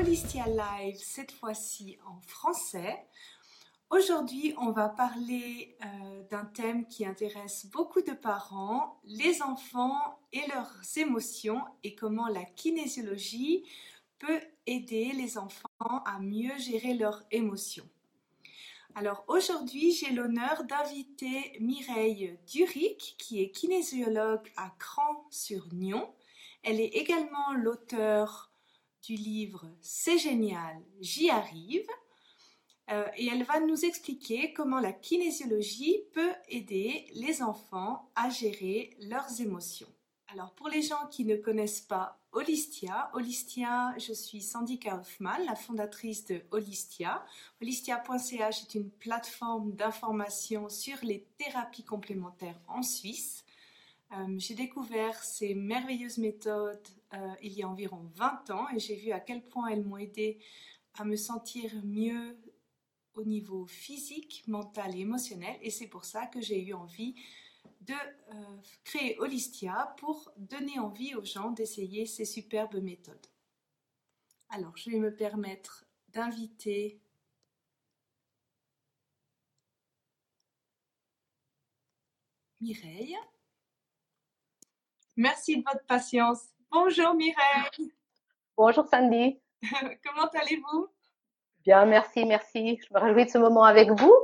Holistia Live, cette fois-ci en français. Aujourd'hui, on va parler euh, d'un thème qui intéresse beaucoup de parents, les enfants et leurs émotions et comment la kinésiologie peut aider les enfants à mieux gérer leurs émotions. Alors aujourd'hui, j'ai l'honneur d'inviter Mireille Duric, qui est kinésiologue à Cran-sur-Nion. Elle est également l'auteur du livre C'est génial, j'y arrive. Euh, et elle va nous expliquer comment la kinésiologie peut aider les enfants à gérer leurs émotions. Alors pour les gens qui ne connaissent pas Holistia, Holistia, je suis Sandy Kaufmann, la fondatrice de Holistia. Holistia.ch est une plateforme d'information sur les thérapies complémentaires en Suisse. Euh, j'ai découvert ces merveilleuses méthodes euh, il y a environ 20 ans et j'ai vu à quel point elles m'ont aidé à me sentir mieux au niveau physique, mental et émotionnel. Et c'est pour ça que j'ai eu envie de euh, créer Holistia pour donner envie aux gens d'essayer ces superbes méthodes. Alors, je vais me permettre d'inviter Mireille. Merci de votre patience. Bonjour Mireille. Bonjour Sandy. Comment allez-vous? Bien, merci, merci. Je me réjouis de ce moment avec vous.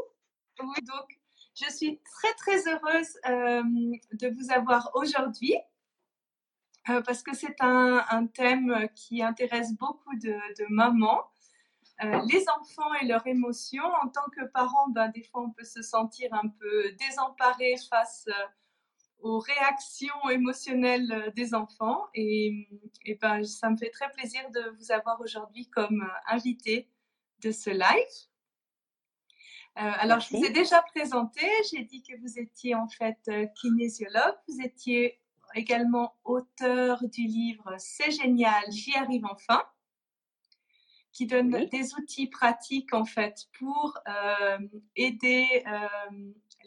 Oui, donc je suis très très heureuse euh, de vous avoir aujourd'hui euh, parce que c'est un, thème qui intéresse beaucoup de, mamans. Euh, les enfants et leurs émotions. En tant que parent, ben, des fois on peut se sentir un peu désemparé face aux réactions émotionnelles des enfants. Et, et, ben, ça me fait très plaisir de vous avoir aujourd'hui comme invité de ce live. Euh, alors, je vous ai déjà présenté, j'ai dit que vous étiez en fait euh, kinésiologue, vous étiez également auteur du livre C'est génial, j'y arrive enfin, qui donne des outils pratiques en fait pour euh, aider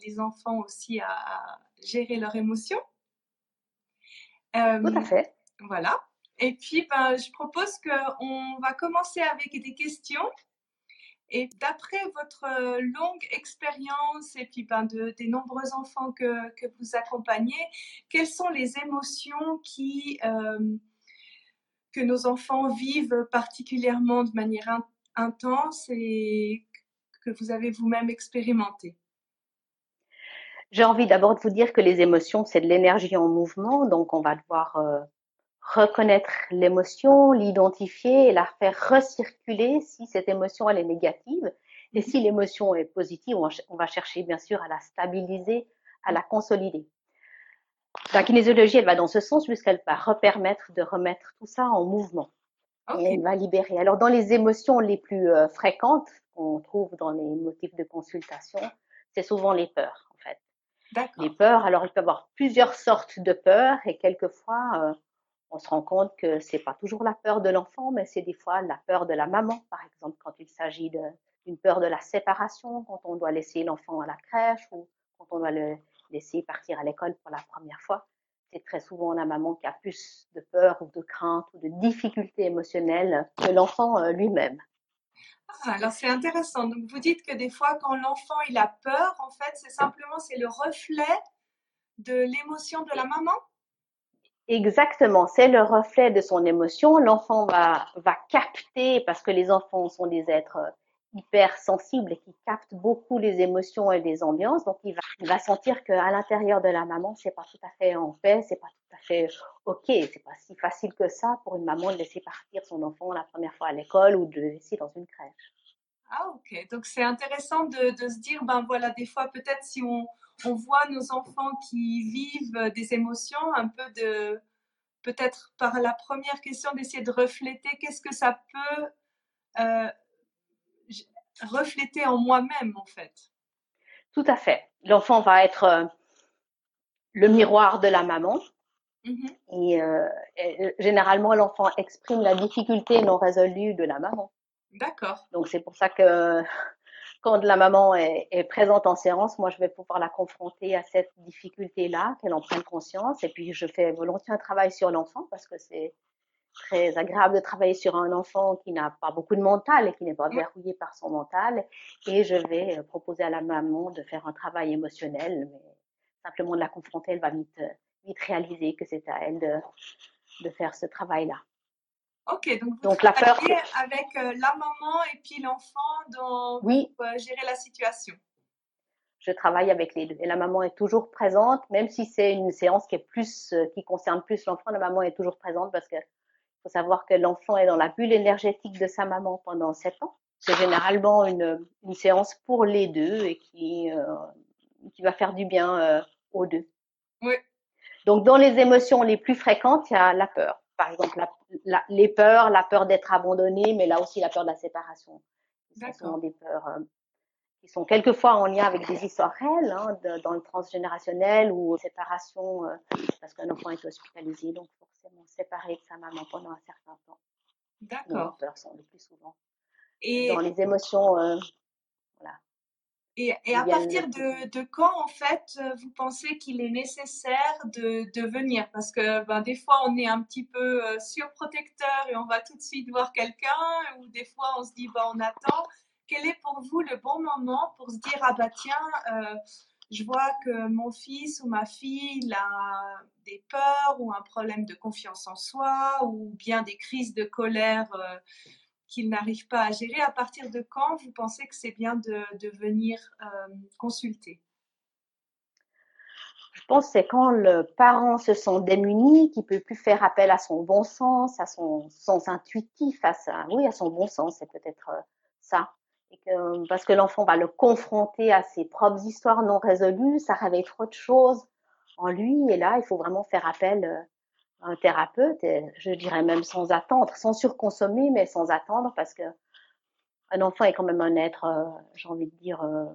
les enfants aussi à, gérer leurs émotions. Tout à fait. Voilà. Et puis, ben, je propose qu'on va commencer avec des questions et d'après votre euh, longue expérience et puis ben, de, des nombreux enfants que, que, vous accompagnez, quelles sont les émotions qui, euh, que nos enfants vivent particulièrement de manière intense et que vous avez vous-même expérimenté J'ai envie d'abord de vous dire que les émotions, c'est de l'énergie en mouvement, donc on va devoir euh, reconnaître l'émotion, l'identifier et la faire recirculer si cette émotion elle est négative. Et si l'émotion est positive, on va chercher bien sûr à la stabiliser, à la consolider. La kinésiologie, elle va dans ce sens puisqu'elle va repermettre de remettre tout ça en mouvement. Et elle va libérer. Alors, dans les émotions les plus euh, fréquentes qu'on trouve dans les motifs de consultation, c'est souvent les peurs. Les peurs, alors il peut y avoir plusieurs sortes de peurs et quelquefois, euh, on se rend compte que c'est pas toujours la peur de l'enfant, mais c'est des fois la peur de la maman, par exemple, quand il s'agit d'une peur de la séparation, quand on doit laisser l'enfant à la crèche ou quand on doit le laisser partir à l'école pour la première fois. C'est très souvent la maman qui a plus de peur ou de crainte ou de difficultés émotionnelles que l'enfant euh, lui-même. Ah, alors c'est intéressant. Donc vous dites que des fois quand l'enfant il a peur, en fait, c'est simplement c'est le reflet de l'émotion de la maman? Exactement, c'est le reflet de son émotion. L'enfant va, va capter, parce que les enfants sont des êtres euh, hyper sensibles et qui captent beaucoup les émotions et les ambiances. Donc, il va, il va sentir qu'à l'intérieur de la maman, c'est pas tout à fait en paix, c'est pas tout à fait OK. C'est pas si facile que ça pour une maman de laisser partir son enfant la première fois à l'école ou de laisser dans une crèche. Ah, ok. Donc, c'est intéressant de, de, se dire, ben voilà, des fois, peut-être si on, on voit nos enfants qui vivent des émotions, un peu de, peut-être par la première question, d'essayer de refléter qu'est-ce que ça peut euh, refléter en moi-même, en fait. Tout à fait. L'enfant va être euh, le miroir de la maman. Mm-hmm. et, euh, généralement, l'enfant exprime la difficulté non résolue de la maman. D'accord. Donc, c'est pour ça que quand la maman est, présente en séance, moi, je vais pouvoir la confronter à cette difficulté-là, qu'elle en prenne conscience. Et puis, je fais volontiers un travail sur l'enfant parce que c'est très agréable de travailler sur un enfant qui n'a pas beaucoup de mental et qui n'est pas verrouillé par son mental. Et je vais euh, proposer à la maman de faire un travail émotionnel, mais simplement de la confronter, elle va vite, euh, vite réaliser que c'est à elle de, de faire ce travail-là. Ok, donc vous donc la peur avec euh, la maman et puis l'enfant dans oui. gérer la situation. Je travaille avec les deux et la maman est toujours présente, même si c'est une séance qui est plus qui concerne plus l'enfant, la maman est toujours présente parce que faut savoir que l'enfant est dans la bulle énergétique de sa maman pendant sept ans. C'est généralement une, une, séance pour les deux et qui, euh, qui va faire du bien euh, aux deux. Oui. Donc, dans les émotions les plus fréquentes, il y a la peur. Par exemple, la, les peurs, la peur d'être abandonné, mais là aussi la peur de la séparation. Ce sont des peurs euh, qui sont quelquefois en lien avec des histoires réelles, hein, dans le transgénérationnel ou séparation, parce qu'un enfant est hospitalisé. Donc, séparé de sa maman pendant un certain temps. D'accord. Les peurs sont le plus souvent. Et dans les émotions, euh, voilà. Et, et à partir de, de, quand, en fait, euh, vous pensez qu'il est nécessaire de, de venir? Parce que ben, des fois, on est un petit peu euh, surprotecteur et on va tout de suite voir quelqu'un, ou des fois, on se dit, ben, on attend. Quel est pour vous le bon moment pour se dire, ah bah tiens, je vois que mon fils ou ma fille a des peurs ou un problème de confiance en soi ou bien des crises de colère euh, qu'il n'arrive pas à gérer. À partir de quand vous pensez que c'est bien de, venir euh, consulter? Je pense que c'est quand le parent se sent démuni, qu'il peut plus faire appel à son bon sens, à son sens intuitif, à oui, à son bon sens, c'est peut-être euh, ça parce que l'enfant va le confronter à ses propres histoires non résolues, ça réveille trop de choses en lui. Et là, il faut vraiment faire appel euh, à un thérapeute, et je dirais même sans attendre, sans surconsommer, mais sans attendre, parce que un enfant est quand même un être, euh, j'ai envie de dire, euh,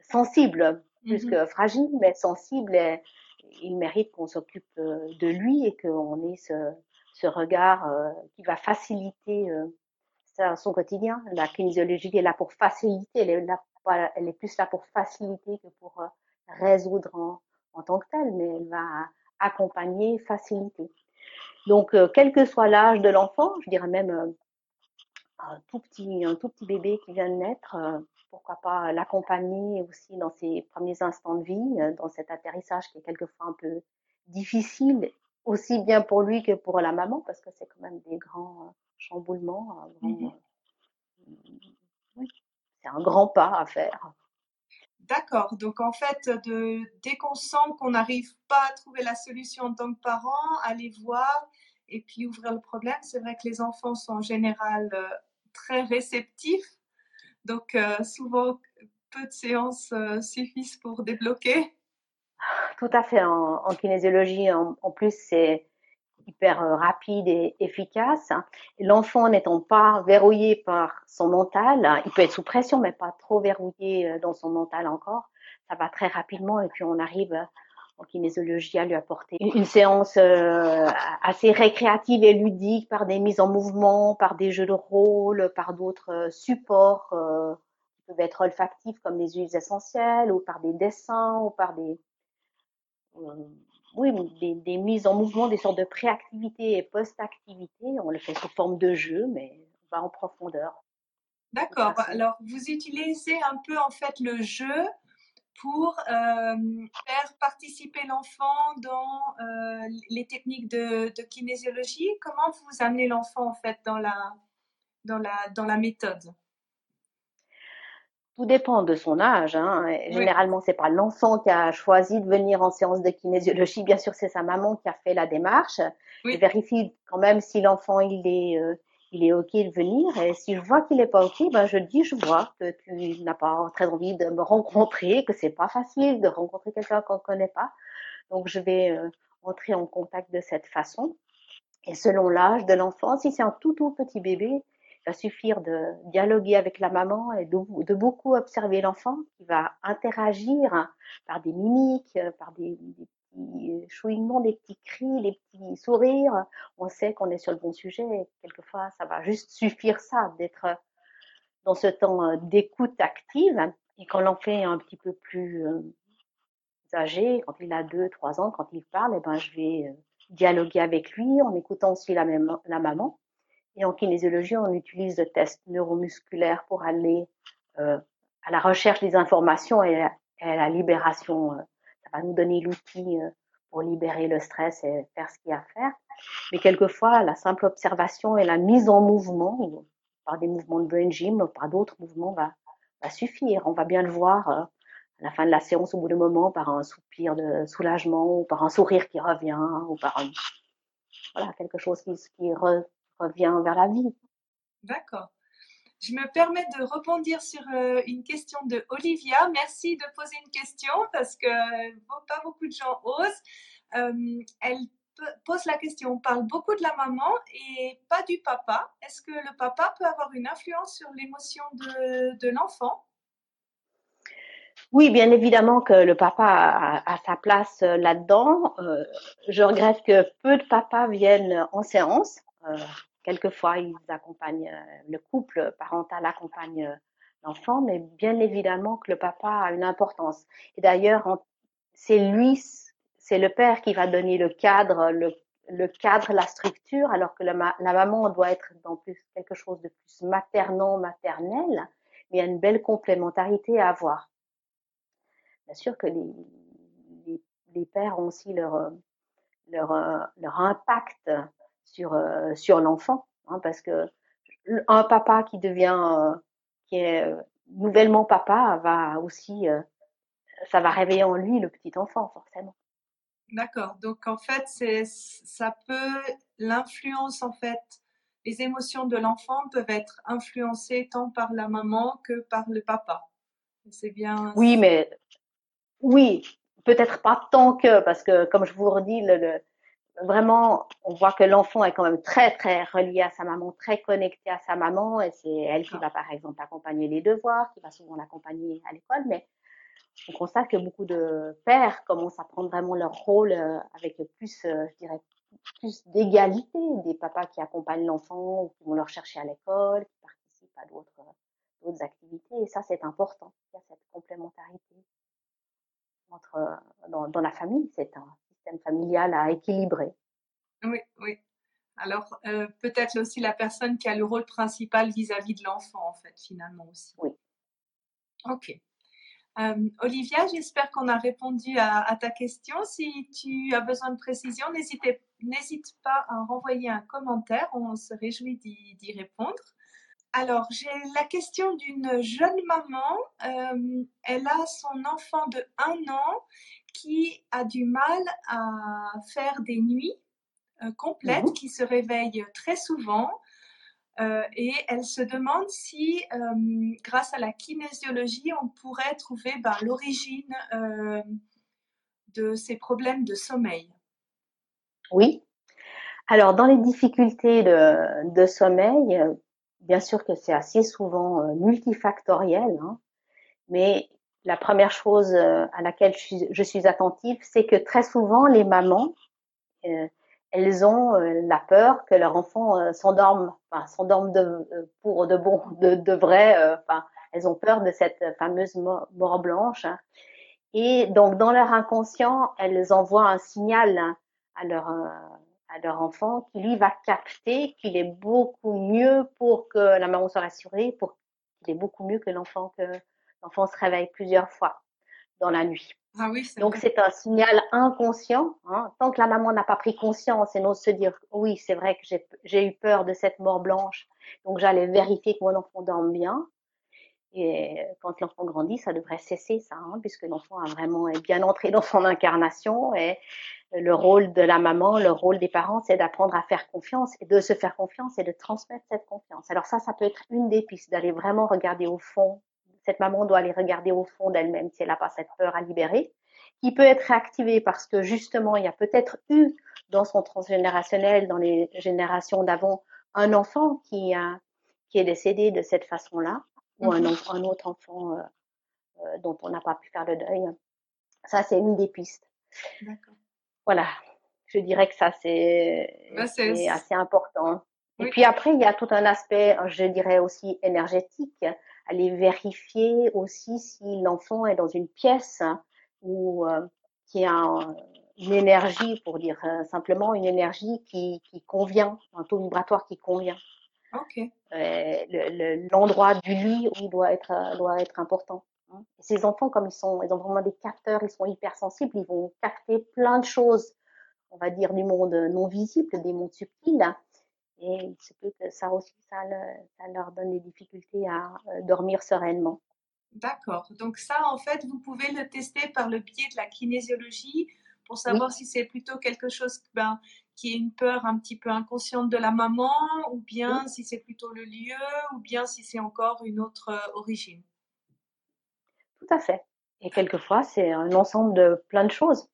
sensible, plus mmh que fragile, mais sensible. Et il mérite qu'on s'occupe de lui et qu'on ait ce, ce regard qui va faciliter son quotidien. La kinésiologie est là pour faciliter, elle est, là, elle est plus là pour faciliter que pour euh, résoudre en, en tant que telle, mais elle va accompagner, faciliter. Donc, euh, quel que soit l'âge de l'enfant, je dirais même euh, un tout petit, un tout petit bébé qui vient de naître, pourquoi pas l'accompagner aussi dans ses premiers instants de vie, dans cet atterrissage qui est quelquefois un peu difficile, aussi bien pour lui que pour la maman, parce que c'est quand même des grands chamboulement. Mmh c'est un grand pas à faire. D'accord. Donc en fait, de, dès qu'on sent qu'on n'arrive pas à trouver la solution en tant que parent, aller voir et puis ouvrir le problème. C'est vrai que les enfants sont en général euh, très réceptifs. Donc euh, souvent, peu de séances euh, suffisent pour débloquer. Tout à fait. En, kinésiologie, en plus, c'est hyper euh, rapide et efficace. L'enfant n'étant pas verrouillé par son mental, il peut être sous pression, mais pas trop verrouillé euh, dans son mental encore. Ça va très rapidement et puis on arrive euh, en kinésiologie à lui apporter une séance assez récréative et ludique par des mises en mouvement, par des jeux de rôle, par d'autres supports qui peuvent être olfactifs comme les huiles essentielles ou par des dessins ou par des oui, des, mises en mouvement, des sortes de préactivité et post-activité. On le fait sous forme de jeu, mais on va en profondeur. D'accord. Alors, vous utilisez un peu en fait le jeu pour euh, faire participer l'enfant dans euh, les techniques de, kinésiologie. Comment vous amenez l'enfant en fait dans la, dans la, dans la méthode? Tout dépend de son âge. Hein. Généralement, c'est pas l'enfant qui a choisi de venir en séance de kinésiologie. Bien sûr, c'est sa maman qui a fait la démarche. Je vérifie quand même si l'enfant il est euh, il est ok de venir. Et si je vois qu'il est pas ok, ben je dis je vois que tu n'as pas très envie de me rencontrer, que c'est pas facile de rencontrer quelqu'un qu'on ne connaît pas. Donc je vais euh, entrer en contact de cette façon. Et selon l'âge de l'enfant, si c'est un tout tout petit bébé, va suffire de dialoguer avec la maman et de, beaucoup observer l'enfant qui va interagir par des mimiques, par des, petits chouinements, des petits cris, des petits sourires. On sait qu'on est sur le bon sujet. Et quelquefois, ça va juste suffire ça d'être dans ce temps d'écoute active. Et quand l'enfant est un petit peu plus euh, âgé, quand il a deux, trois ans, quand il parle, eh ben, je vais dialoguer avec lui en écoutant aussi la maman. Et en kinésiologie, on utilise le test neuromusculaire pour aller euh, à la recherche des informations et à, la libération. Euh, ça va nous donner l'outil euh, pour libérer le stress et faire ce qu'il y a à faire. Mais quelquefois, la simple observation et la mise en mouvement, par des mouvements de brain gym, ou par d'autres mouvements, va, suffire. On va bien le voir euh, à la fin de la séance, au bout d'un moment, par un soupir de soulagement, ou par un sourire qui revient, ou par voilà, quelque chose qui, qui revient vers la vie. D'accord. Je me permets de rebondir sur euh, une question de Olivia. Merci de poser une question parce que pas beaucoup de gens osent. Euh, elle pose la question, on parle beaucoup de la maman et pas du papa. Est-ce que le papa peut avoir une influence sur l'émotion de, de l'enfant? Oui, bien évidemment que le papa a, sa place euh, là-dedans. je regrette que peu de papas viennent en séance. Quelquefois, ils accompagnent, euh, le couple parental accompagne euh, l'enfant, mais bien évidemment que le papa a une importance. Et d'ailleurs, c'est lui, c'est le père qui va donner le cadre, le, cadre, la structure, alors que la, maman doit être dans plus quelque chose de plus maternant, maternel, mais il y a une belle complémentarité à avoir. Bien sûr que les, les, pères ont aussi leur, leur, leur impact sur, euh, sur l'enfant, hein, parce que un papa qui devient, euh, qui est euh, nouvellement papa, va aussi, ça va réveiller en lui le petit enfant, forcément. D'accord. Donc en fait, c'est, ça peut, l'influence en fait, les émotions de l'enfant peuvent être influencées tant par la maman que par le papa. C'est bien. Oui, mais oui, peut-être pas tant que, parce que comme je vous redis, le, vraiment, on voit que l'enfant est quand même très, très relié à sa maman, très connecté à sa maman, et c'est elle qui va, par exemple, accompagner les devoirs, qui va souvent l'accompagner à l'école, mais on constate que beaucoup de pères commencent à prendre vraiment leur rôle euh, avec plus, euh, je dirais, plus d'égalité, des papas qui accompagnent l'enfant ou qui vont le chercher à l'école, qui participent à d'autres, d'autres activités, et ça, c'est important. Il y a cette complémentarité entre, dans, dans la famille, c'est un, familial à équilibrer. Oui, oui. Alors, euh, peut-être aussi la personne qui a le rôle principal vis-à-vis de l'enfant, en fait, finalement aussi. Oui. Ok. Euh, Olivia, j'espère qu'on a répondu à, ta question. Si tu as besoin de précision, n'hésite pas à renvoyer un commentaire. On se réjouit d'y répondre. Alors, j'ai la question d'une jeune maman. Euh, elle a son enfant de un an qui a du mal à faire des nuits euh, complètes, mhm. qui se réveille très souvent. Euh, et elle se demande si, euh, grâce à la kinésiologie, on pourrait trouver ben, l'origine de ces problèmes de sommeil. Oui. Alors, dans les difficultés de, sommeil, bien sûr que c'est assez souvent multifactoriel, hein, mais la première chose euh, à laquelle je suis, attentive, c'est que très souvent, les mamans, euh, elles ont euh, la peur que leur enfant s'endorme, enfin, s'endorme de, pour de bon, de, de vrai, enfin, elles ont peur de cette fameuse mort blanche. Hein. Et donc, dans leur inconscient, elles envoient un signal hein, à leur, à leur enfant qui, lui, va capter qu'il est beaucoup mieux pour que la maman soit rassurée, pour qu'il est beaucoup mieux que l'enfant que L'enfant se réveille plusieurs fois dans la nuit. Ah oui, Donc c'est un signal inconscient. Hein. Tant que la maman n'a pas pris conscience et n'ose se dire oui, c'est vrai que j'ai eu peur de cette mort blanche, donc j'allais vérifier que mon enfant dorme bien. Et quand l'enfant grandit, ça devrait cesser ça, hein, puisque l'enfant a vraiment est bien entré dans son incarnation. Et le rôle de la maman, le rôle des parents, c'est d'apprendre à faire confiance et de se faire confiance et de transmettre cette confiance. Alors ça, ça peut être une des pistes, d'aller vraiment regarder au fond cette maman doit aller regarder au fond d'elle-même si elle n'a pas cette peur à libérer, qui peut être réactivée parce que justement, il y a peut-être eu dans son transgénérationnel, dans les générations d'avant, un enfant qui, a, qui est décédé de cette façon-là, ou un, mhm. un, autre enfant euh, euh, dont on n'a pas pu faire le deuil. Ça, c'est une des pistes. Voilà, je dirais que ça, c'est bah, assez important. Et puis après, il y a tout un aspect, je dirais aussi énergétique, aller vérifier aussi si l'enfant est dans une pièce ou euh, qui a une énergie, pour dire euh, simplement, une énergie qui, qui convient, un taux vibratoire qui convient. Ok. Euh, L'endroit du lit où il doit être, euh, doit être important. Hein. Ces enfants, comme ils sont, ils ont vraiment des capteurs, ils sont hypersensibles, ils vont capter plein de choses, on va dire, du monde non visible, des mondes subtils. Et il se peut que ça aussi, ça, ça leur donne des difficultés à euh, dormir sereinement. D'accord. Donc ça, en fait, vous pouvez le tester par le biais de la kinésiologie pour savoir si c'est plutôt quelque chose ben, qui est une peur un petit peu inconsciente de la maman, ou bien si c'est plutôt le lieu, ou bien si c'est encore une autre euh, origine. Tout à fait. Et quelquefois, c'est un ensemble de plein de choses.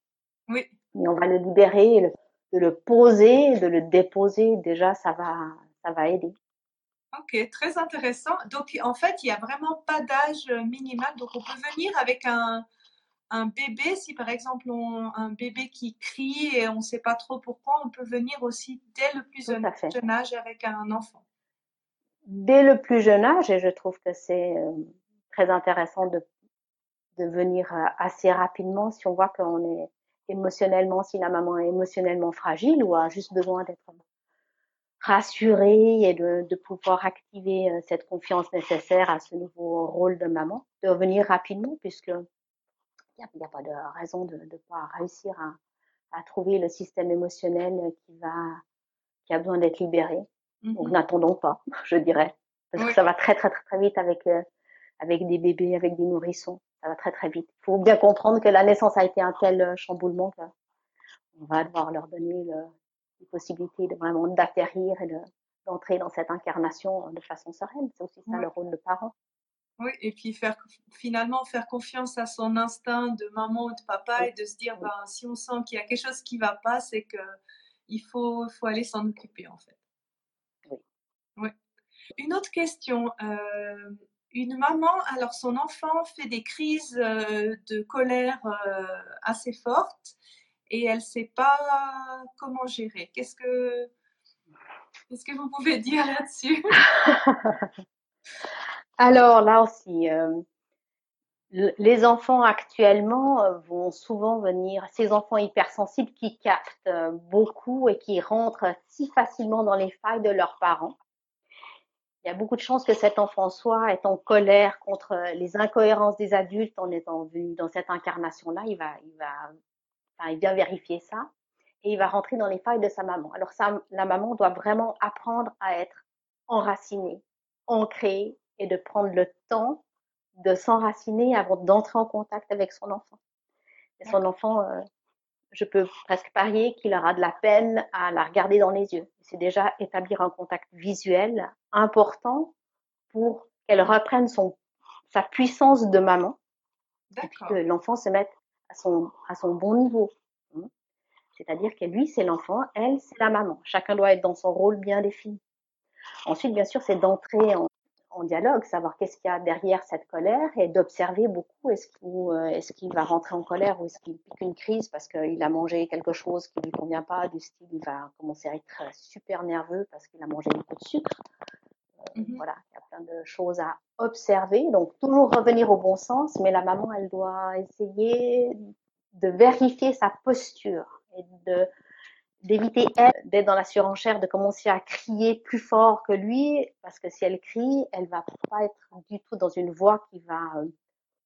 Oui. Et on va le libérer, de le poser, de le déposer. Déjà, ça va, ça va aider. Ok, très intéressant. Donc, en fait, il n'y a vraiment pas d'âge minimal. Donc, on peut venir avec un, un bébé, si par exemple on, un bébé qui crie et on ne sait pas trop pourquoi, on peut venir aussi dès le plus jeune, âge avec un enfant. Dès le plus jeune âge, et je trouve que c'est euh, très intéressant de, de venir euh, assez rapidement si on voit qu'on est émotionnellement, si la maman est émotionnellement fragile ou a juste besoin d'être rassurée et de, de, pouvoir activer euh, cette confiance nécessaire à ce nouveau rôle de maman, de venir rapidement puisque il n'y a, pas de raison de ne pas réussir à, à, trouver le système émotionnel qui va qui a besoin d'être libéré. Donc mmh n'attendons pas, je dirais, parce que ça va très très très très vite avec euh, avec des bébés, avec des nourrissons. Ça va très très vite. Il faut bien comprendre que la naissance a été un tel euh, chamboulement qu'on va devoir leur donner le, les possibilités de vraiment d'atterrir et de d'entrer dans cette incarnation de façon sereine. C'est aussi ça le rôle de parent. Oui, et puis faire, finalement faire confiance à son instinct de maman ou de papa et de se dire, ben, si on sent qu'il y a quelque chose qui ne va pas, c'est qu'il faut, faut aller s'en occuper en fait. Oui. Une autre question. Euh, une maman, alors son enfant fait des crises euh, de colère euh, assez fortes et elle ne sait pas comment gérer. Qu'est-ce que, vous pouvez dire là-dessus? Alors là aussi, euh, les enfants actuellement vont souvent venir, ces enfants hypersensibles qui captent beaucoup et qui rentrent si facilement dans les failles de leurs parents. Il y a beaucoup de chances que cet enfant soit est en colère contre les incohérences des adultes en étant venu dans cette incarnation-là. Il va, il va, enfin, il vient vérifier ça et il va rentrer dans les failles de sa maman. Alors ça, la maman doit vraiment apprendre à être enracinée, ancrée et de prendre le temps de s'enraciner avant d'entrer en contact avec son enfant. Et son enfant, euh, je peux presque parier qu'il aura de la peine à la regarder dans les yeux. C'est déjà établir un contact visuel important pour qu'elle reprenne son, sa puissance de maman, que l'enfant se mette à son, à son bon niveau. Hein. C'est-à-dire que lui, c'est l'enfant, elle, c'est la maman. Chacun doit être dans son rôle bien défini. Ensuite, bien sûr, c'est d'entrer en, en dialogue, savoir qu'est-ce qu'il y a derrière cette colère et d'observer beaucoup. Est-ce qu'il euh, est qu'il va rentrer en colère ou est-ce qu'il pique une crise parce qu'il a mangé quelque chose qui lui convient pas, du style il va commencer à être super nerveux parce qu'il a mangé beaucoup de sucre. Euh, mmh voilà, il y a plein de choses à observer. Donc toujours revenir au bon sens, mais la maman, elle doit essayer de vérifier sa posture et de d'éviter elle d'être dans la surenchère, de commencer à crier plus fort que lui, parce que si elle crie, elle va pas être du tout dans une voix qui va euh,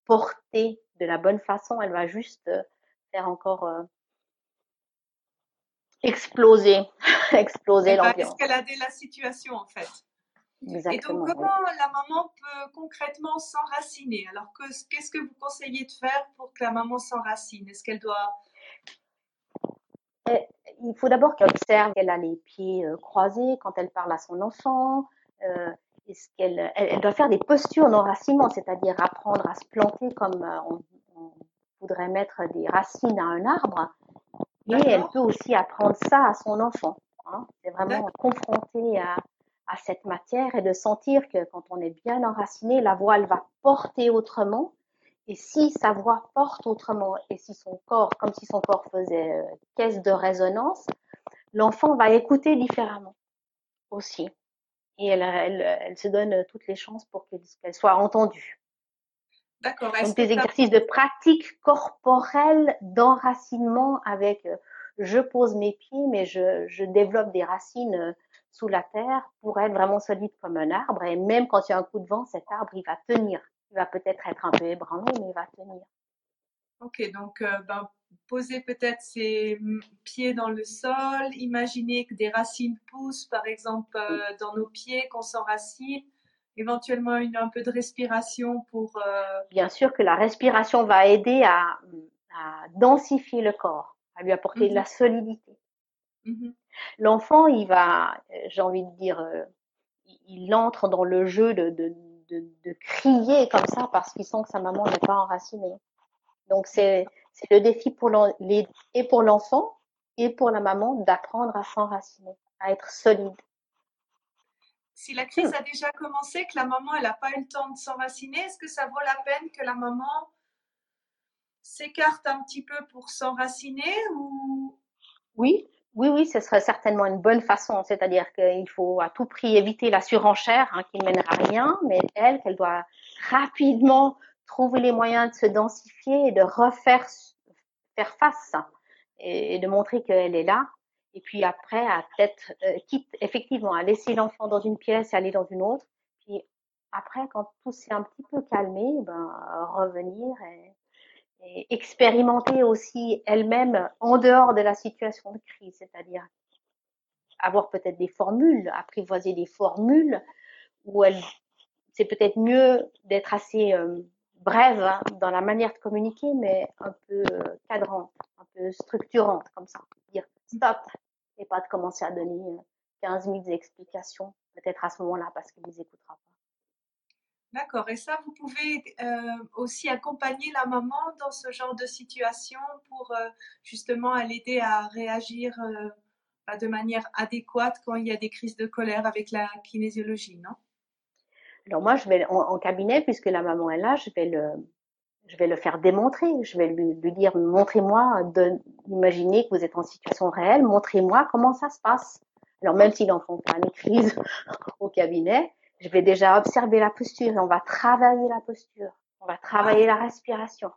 porter de la bonne façon, elle va juste euh, faire encore euh, exploser, exploser l'ambiance. escalader la situation en fait. Exactement, Et donc, comment la maman peut concrètement s'enraciner? Alors, qu'est-ce que vous conseillez de faire pour que la maman s'enracine? Est-ce qu'elle doit il faut d'abord qu'elle observe qu'elle a les pieds euh, croisés quand elle parle à son enfant. Euh, est-ce qu'elle elle, doit faire des postures d'enracinement, c'est-à-dire apprendre à se planter comme euh, on, voudrait mettre des racines à un arbre. Et elle peut aussi apprendre ça à son enfant. Hein. C'est vraiment confronter à, à cette matière et de sentir que quand on est bien enraciné, la voix elle va porter autrement et si sa voix porte autrement, et si son corps, comme si son corps faisait euh, caisse de résonance, l'enfant va écouter différemment aussi. Et elle, elle, elle, se donne toutes les chances pour qu'elle soit entendue. D'accord. Donc des exercices de pratique corporelle d'enracinement avec euh, je pose mes pieds, mais je, je, développe des racines euh, sous la terre pour être vraiment solide comme un arbre. Et même quand il y a un coup de vent, cet arbre, il va tenir. Il va peut-être être un peu ébranlé, mais il va tenir. Ok, donc euh, ben, poser peut-être ses pieds dans le sol, imaginer que des racines poussent, par exemple, dans nos pieds, qu'on s'enracine éventuellement une, un peu de respiration pour... Euh, Bien sûr que la respiration va aider à, à densifier le corps, à lui apporter de la mhm. solidité. Mhm. L'enfant, il va, euh, j'ai envie de dire, euh, il entre dans le jeu de, de, de, de crier comme ça parce qu'il sent que sa maman n'est pas enracinée. Donc c'est le défi pour les, et pour l'enfant et pour la maman d'apprendre à s'enraciner, à être solide. Si la crise a déjà commencé, que la maman elle n'a pas eu le temps de s'enraciner, est-ce que ça vaut la peine que la maman s'écarte un petit peu pour s'enraciner ou? Oui, oui, oui, ce serait certainement une bonne façon. C'est-à-dire qu'il faut à tout prix éviter la surenchère hein, qui ne mènera à rien, mais elle, qu'elle doit rapidement trouver les moyens de se densifier et de refaire faire face et de montrer qu'elle est là et puis après, à peut-être, euh, quitte effectivement à laisser l'enfant dans une pièce et aller dans une autre. Puis après, quand tout s'est un petit peu calmé, ben, revenir et, expérimenter aussi elle-même en dehors de la situation de crise, c'est-à-dire avoir peut-être des formules, apprivoiser des formules où elle, c'est peut-être mieux d'être assez euh, brève hein, dans la manière de communiquer, mais un peu euh, cadrante, un peu structurante, comme ça. Dire stop, et pas de commencer à donner 15 000 explications, peut-être à ce moment-là, parce qu'il ne les écoutera. D'accord. Et ça, vous pouvez euh, aussi accompagner la maman dans ce genre de situation pour euh, justement l'aider à réagir euh, bah, de manière adéquate quand il y a des crises de colère avec la kinésiologie, non? Alors moi, je vais en, cabinet, puisque la maman est là, je vais le, je vais le faire démontrer. Je vais lui, dire, montrez-moi, imaginez que vous êtes en situation réelle, montrez-moi comment ça se passe. Alors même si l'enfant fait une crise au cabinet, je vais déjà observer la posture et on va travailler la posture. On va travailler la respiration.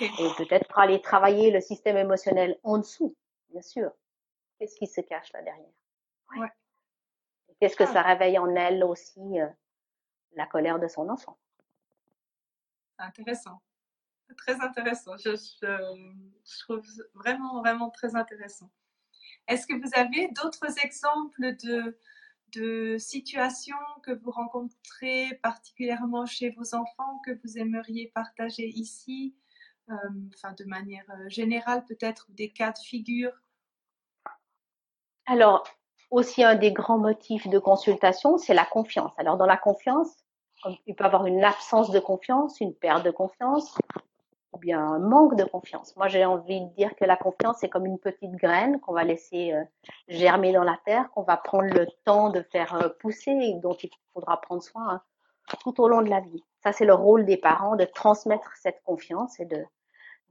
Et peut-être pour aller travailler le système émotionnel en dessous, bien sûr. Qu'est-ce qui se cache là derrière? Qu'est-ce que ah. ça réveille en elle aussi, euh, la colère de son enfant? Intéressant. Très intéressant. Je, je, trouve vraiment, vraiment très intéressant. Est-ce que vous avez d'autres exemples de, de situations que vous rencontrez particulièrement chez vos enfants que vous aimeriez partager ici, euh, enfin de manière euh, générale peut-être, des cas de figure? Alors, aussi un des grands motifs de consultation, c'est la confiance. Alors dans la confiance, il peut avoir une absence de confiance, une perte de confiance, ou bien manque de confiance. Moi, j'ai envie de dire que la confiance, c'est comme une petite graine qu'on va laisser euh, germer dans la terre, qu'on va prendre le temps de faire euh, pousser et dont il faudra prendre soin hein, tout au long de la vie. Ça, c'est le rôle des parents de transmettre cette confiance et de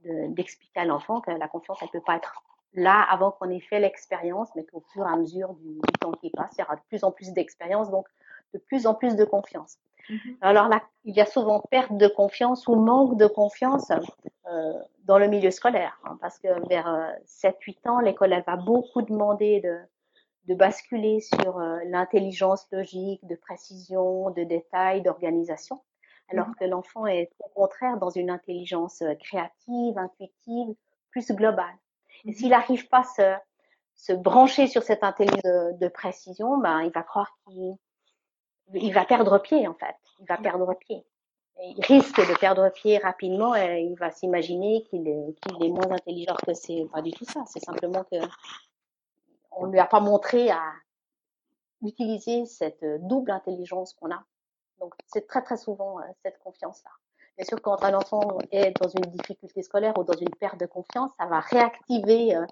d'expliquer à l'enfant que la confiance, elle peut pas être là avant qu'on ait fait l'expérience, mais qu'au fur et à mesure du, du, temps qui passe, il y aura de plus en plus d'expérience, donc de plus en plus de confiance. Mhm. Alors là, il y a souvent perte de confiance ou manque de confiance euh, dans le milieu scolaire, hein, parce que vers 7-8 euh, ans, l'école elle va beaucoup demander de, de basculer sur euh, l'intelligence logique, de précision, de détail, d'organisation, alors mhm. que l'enfant est au contraire dans une intelligence euh, créative, intuitive, plus globale. Et mhm. s'il n'arrive pas à se, se brancher sur cette intelligence de, de précision, ben, il va croire qu'il il va perdre pied en fait. Il va perdre pied. il risque de perdre pied rapidement et il va s'imaginer qu'il est, qu'il est moins intelligent que c'est pas du tout ça. C'est simplement que on lui a pas montré à utiliser cette double intelligence qu'on a. Donc c'est très très souvent euh, cette confiance-là. Bien sûr, quand un enfant est dans une difficulté scolaire ou dans une perte de confiance, ça va réactiver euh,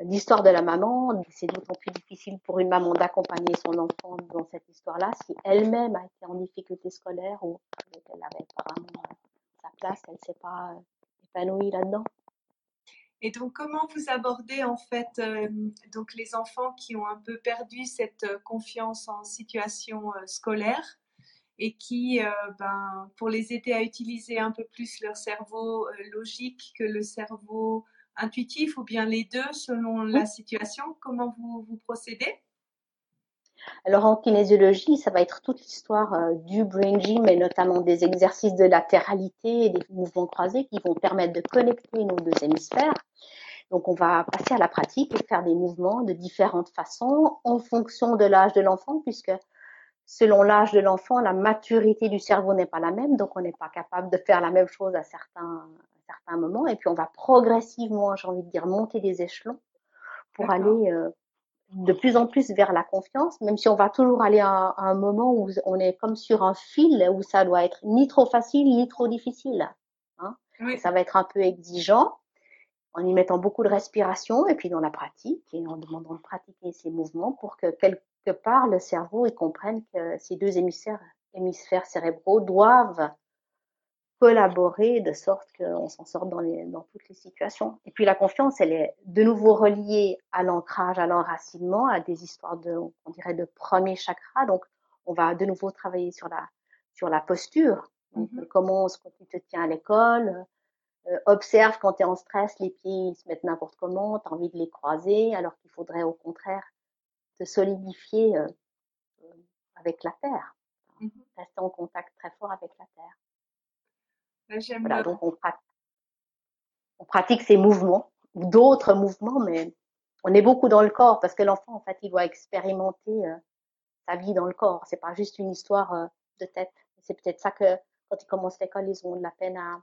l'histoire de la maman, c'est d'autant plus difficile pour une maman d'accompagner son enfant dans cette histoire-là si elle-même a été en difficulté scolaire ou qu'elle n'avait pas vraiment sa place, qu'elle ne s'est pas euh, épanouie là-dedans. Et donc, comment vous abordez en fait euh, donc les enfants qui ont un peu perdu cette euh, confiance en situation scolaire et qui, ben, pour les aider à utiliser un peu plus leur cerveau logique que le cerveau intuitif ou bien les deux selon la situation Comment vous, vous procédez? Alors en kinésiologie, ça va être toute l'histoire euh, du brain gym et notamment des exercices de latéralité et des mouvements croisés qui vont permettre de connecter nos deux hémisphères. Donc on va passer à la pratique et faire des mouvements de différentes façons en fonction de l'âge de l'enfant puisque selon l'âge de l'enfant, la maturité du cerveau n'est pas la même, donc on n'est pas capable de faire la même chose à certains, certains moments. Et puis on va progressivement, j'ai envie de dire, monter des échelons pour aller euh, de plus en plus vers la confiance, même si on va toujours aller à, un moment où on est comme sur un fil où ça doit être ni trop facile ni trop difficile. Hein. Ça va être un peu exigeant en y mettant beaucoup de respiration et puis dans la pratique et en demandant de pratiquer ces mouvements pour que quelque part le cerveau il comprenne que ces deux hémisphères, hémisphères cérébraux doivent collaborer de sorte qu'on s'en sorte dans, les, dans toutes les situations. Et puis la confiance, elle est de nouveau reliée à l'ancrage, à l'enracinement, à des histoires de, on dirait, de premier chakra. Donc, on va de nouveau travailler sur la, sur la posture. Donc, mm-hmm. Comment est-ce que tu te tiens à l'école? Euh, Observe quand tu es en stress, les pieds ils se mettent n'importe comment, tu as envie de les croiser, alors qu'il faudrait au contraire te solidifier euh, euh, avec la terre. Mm-hmm. Rester en contact très fort avec la terre. Voilà, donc on pratique, on pratique ces mouvements ou d'autres mouvements, mais on est beaucoup dans le corps parce que l'enfant, en fait, il doit expérimenter euh, sa vie dans le corps. C'est pas juste une histoire euh, de tête. C'est peut-être ça que quand ils commencent l'école, ils ont de la peine à,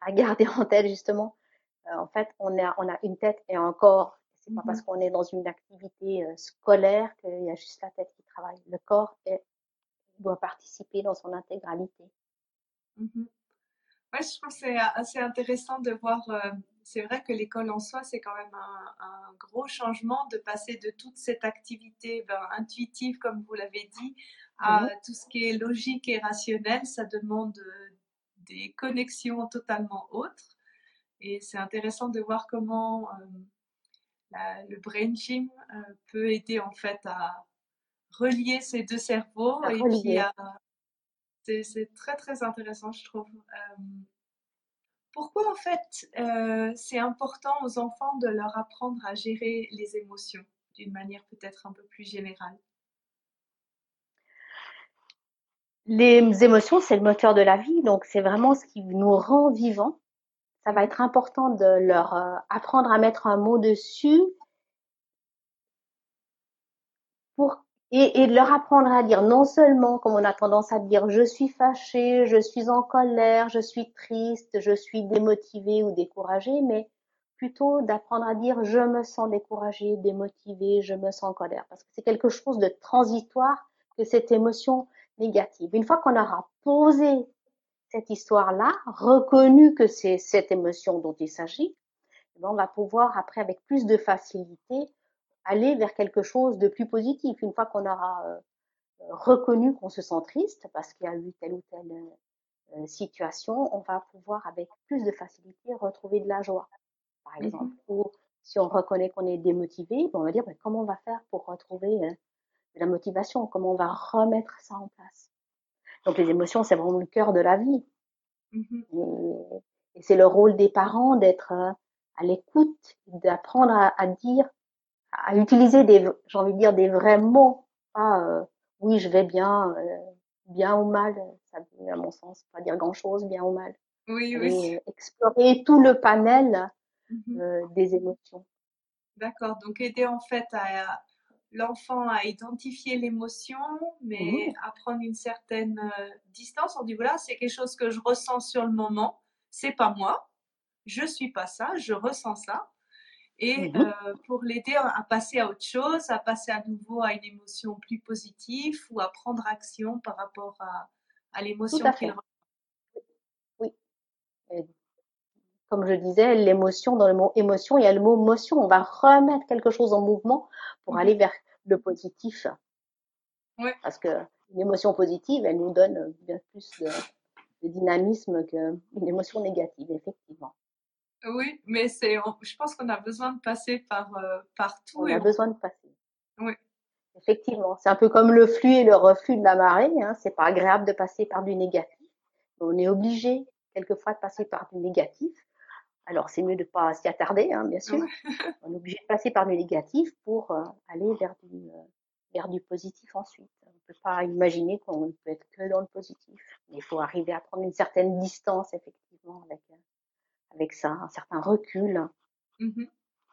à garder en tête justement. Euh, en fait, on a, on a une tête et un corps. C'est pas parce mmh qu'on est dans une activité scolaire qu'il y a juste la tête qui travaille. Le corps est, doit participer dans son intégralité. Mmh Ouais, je trouve c'est assez intéressant de voir. Euh, c'est vrai que l'école en soi, c'est quand même un, gros changement de passer de toute cette activité ben, intuitive, comme vous l'avez dit, à tout ce qui est logique et rationnel. Ça demande euh, des connexions totalement autres. Et c'est intéressant de voir comment euh, le brain gym peut aider en fait à relier ces deux cerveaux et puis à c'est très très intéressant, je trouve. Euh, pourquoi en fait euh, c'est important aux enfants de leur apprendre à gérer les émotions d'une manière peut-être un peu plus générale? Les émotions, c'est le moteur de la vie, donc c'est vraiment ce qui nous rend vivants. Ça va être important de leur euh, apprendre à mettre un mot dessus pour et, de leur apprendre à dire non seulement, comme on a tendance à dire, je suis fâché, je suis en colère, je suis triste, je suis démotivé ou découragé, mais plutôt d'apprendre à dire je me sens découragé, démotivé, je me sens en colère, parce que c'est quelque chose de transitoire que cette émotion négative. Une fois qu'on aura posé cette histoire-là, reconnu que c'est cette émotion dont il s'agit, eh ben, on va pouvoir après avec plus de facilité aller vers quelque chose de plus positif. Une fois qu'on aura euh, reconnu qu'on se sent triste parce qu'il y a eu telle ou telle euh, situation, on va pouvoir avec plus de facilité retrouver de la joie, par mmh exemple. Ou si on reconnaît qu'on est démotivé, ben, on va dire ben, comment on va faire pour retrouver euh, de la motivation, comment on va remettre ça en place? Donc les émotions, c'est vraiment le cœur de la vie. Mmh et, c'est le rôle des parents d'être à l'écoute, d'apprendre à, dire à utiliser des, j'ai envie de dire, des vrais mots. Pas, euh, oui, je vais bien, euh, bien ou mal. Ça à mon sens, pas dire grand chose, bien ou mal. Oui, oui. explorer tout le panel mmh euh, des émotions. D'accord. Donc, aider en fait à, l'enfant à identifier l'émotion, mais à prendre une certaine distance. On dit voilà, c'est quelque chose que je ressens sur le moment. C'est pas moi. Je suis pas ça. Je ressens ça et mmh euh, pour l'aider à passer à autre chose, à passer à nouveau à une émotion plus positive ou à prendre action par rapport à, à l'émotion qu'il ressent. Oui. comme je disais, l'émotion, dans le mot émotion, il y a le mot motion. On va remettre quelque chose en mouvement pour mmh aller vers le positif. Oui. Parce que une émotion positive, elle nous donne bien plus de, de dynamisme qu'une émotion négative, effectivement. Oui, mais c'est, je pense qu'on a besoin de passer par, euh, par tout. On a besoin de passer. Oui. Effectivement, c'est un peu comme le flux et le reflux de la marée. Hein. C'est pas agréable de passer par du négatif. On est obligé quelquefois de passer par du négatif. Alors c'est mieux de pas s'y attarder, hein, bien sûr. On est obligé de passer par du négatif pour euh, aller vers du, euh, vers du positif ensuite. On ne peut pas imaginer qu'on ne peut être que dans le positif. Il faut arriver à prendre une certaine distance effectivement avec avec ça, un certain recul, mmh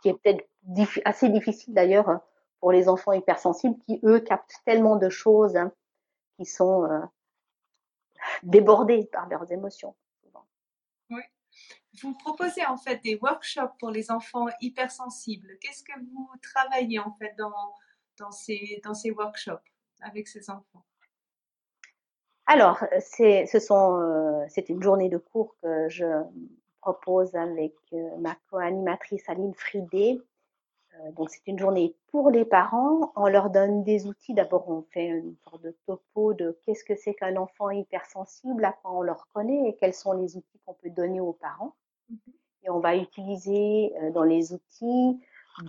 qui est peut-être assez difficile d'ailleurs pour les enfants hypersensibles qui, eux, captent tellement de choses hein, qui sont euh, débordés par leurs émotions. Oui. Vous proposez en fait des workshops pour les enfants hypersensibles. Qu'est-ce que vous travaillez en fait dans, dans, ces, dans ces workshops avec ces enfants? Alors, c'est, ce sont, euh, c'est une journée de cours que je propose avec euh, ma co-animatrice Aline Fridé. Euh, donc c'est une journée pour les parents. On leur donne des outils. D'abord, on fait une sorte de topo de qu'est-ce que c'est qu'un enfant hypersensible, à quoi on le reconnaît et quels sont les outils qu'on peut donner aux parents. Mm-hmm. Et on va utiliser euh, dans les outils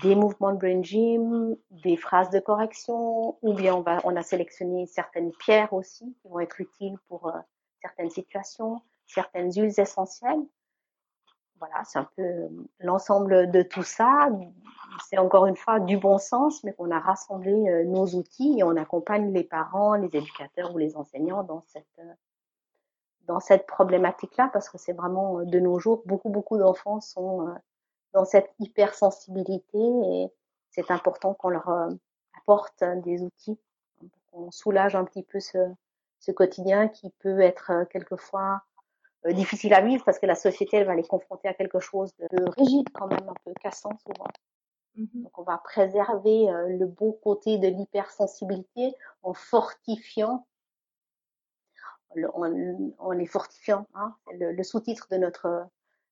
des mouvements de brain gym, des phrases de correction, ou bien on, va, on a sélectionné certaines pierres aussi qui vont être utiles pour certaines situations, certaines huiles essentielles voilà, c'est un peu euh, l'ensemble de tout ça. C'est encore une fois du bon sens, mais qu'on a rassemblé euh, nos outils et on accompagne les parents, les éducateurs ou les enseignants dans cette, euh, dans cette problématique-là, parce que c'est vraiment de nos jours, beaucoup, beaucoup d'enfants sont dans cette hypersensibilité et c'est important qu'on leur apporte des outils qu'on soulage un petit peu ce, ce quotidien qui peut être quelquefois euh, difficile à vivre parce que la société elle va les confronter à quelque chose de rigide quand même, un peu cassant souvent. Mmh Donc on va préserver euh, le beau côté de l'hypersensibilité en fortifiant, en, les fortifiant. Hein. Le, le sous-titre de notre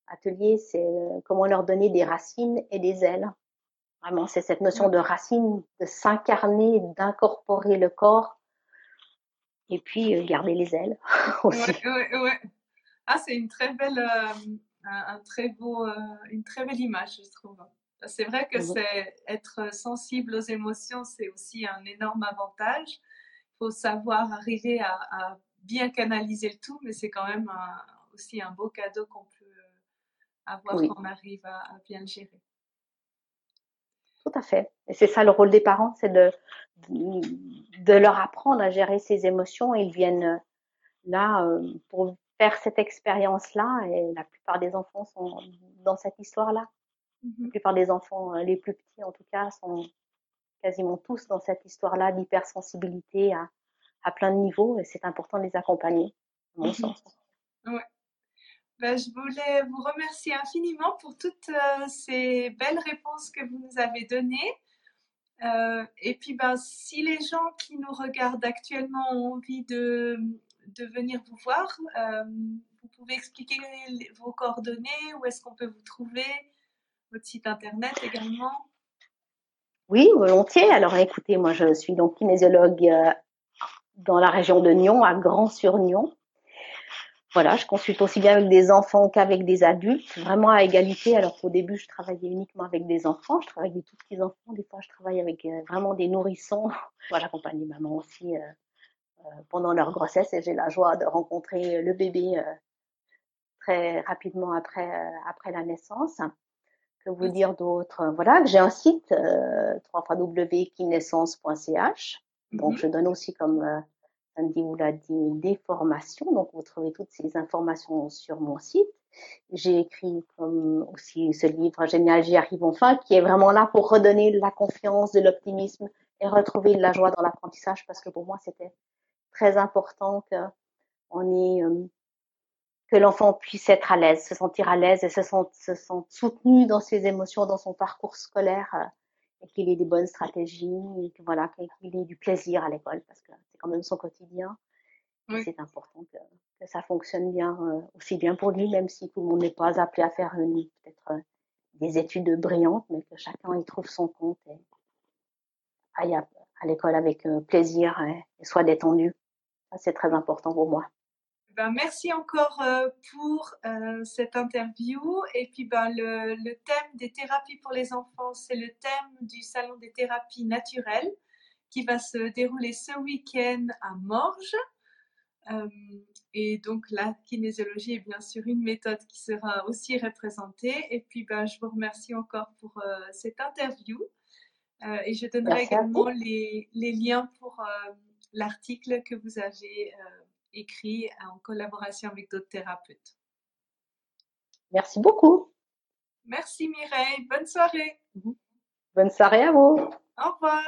atelier, c'est euh, comment leur donner des racines et des ailes. Vraiment, c'est cette notion de racine, de s'incarner, d'incorporer le corps et puis garder les ailes aussi. Ouais, ouais, ah, c'est une très belle, euh, un, très beau, euh, une très belle image, je trouve. C'est vrai que c'est être sensible aux émotions, c'est aussi un énorme avantage. Il faut savoir arriver à, bien canaliser le tout, mais c'est quand même aussi un beau cadeau qu'on peut avoir quand on arrive à, bien le gérer. Tout à fait. Et c'est ça le rôle des parents, c'est de, de leur apprendre à gérer ses émotions. Ils viennent là euh, pour faire cette expérience-là. Et la plupart des enfants sont dans cette histoire-là. Mmh la plupart des enfants, euh, les plus petits en tout cas, sont quasiment tous dans cette histoire-là d'hypersensibilité à, à plein de niveaux. Et c'est important de les accompagner, à mon mmh sens. Ouais. Ben, je voulais vous remercier infiniment pour toutes euh, ces belles réponses que vous nous avez données. Euh, et puis, ben, si les gens qui nous regardent actuellement ont envie de, de venir vous voir. Euh, vous pouvez expliquer vos coordonnées, où est-ce qu'on peut vous trouver, votre site internet également. Oui, volontiers. Alors écoutez, moi je suis donc kinésiologue euh, dans la région de Nyon, à Grand-sur-Nyon. Voilà, je consulte aussi bien avec des enfants qu'avec des adultes, vraiment à égalité. Alors qu'au début, je travaillais uniquement avec des enfants, je travaille avec des tout petits enfants. Des fois, je travaille avec euh, vraiment des nourrissons. Voilà, j'accompagne les mamans aussi pendant leur grossesse et j'ai la joie de rencontrer le bébé euh, très rapidement après, euh, après la naissance. Que vous dire d'autre? Voilà, j'ai un site www.kinescence.ch. Donc, mmh je donne aussi, comme Sandy vous l'a dit, des formations. Donc, vous trouvez toutes ces informations sur mon site. J'ai écrit comme aussi ce livre Génial, j'y arrive enfin, qui est vraiment là pour redonner de la confiance, de l'optimisme et retrouver de la joie dans l'apprentissage parce que pour moi, c'était très important que on est, euh, que l'enfant puisse être à l'aise, se sentir à l'aise et se sentir se soutenu dans ses émotions, dans son parcours scolaire, euh, et qu'il ait des bonnes stratégies, et que voilà, qu'il ait du plaisir à l'école, parce que c'est quand même son quotidien. C'est important que, que, ça fonctionne bien, euh, aussi bien pour lui, même si tout le monde n'est pas appelé à faire peut-être des études brillantes, mais que chacun y trouve son compte et aille à, l'école avec plaisir et soit détendu c'est très important pour moi. Ben, merci encore euh, pour euh, cette interview. Et puis ben, le, le, thème des thérapies pour les enfants, c'est le thème du salon des thérapies naturelles. qui va se dérouler ce week-end à Morges. Euh, et donc la kinésiologie est bien sûr une méthode qui sera aussi représentée. Et puis ben, je vous remercie encore pour cette interview. Et je donnerai également les, les, liens pour l'article que vous avez écrit en collaboration avec d'autres thérapeutes. Merci beaucoup. Merci Mireille. Bonne soirée. Bonne soirée à vous. Au revoir.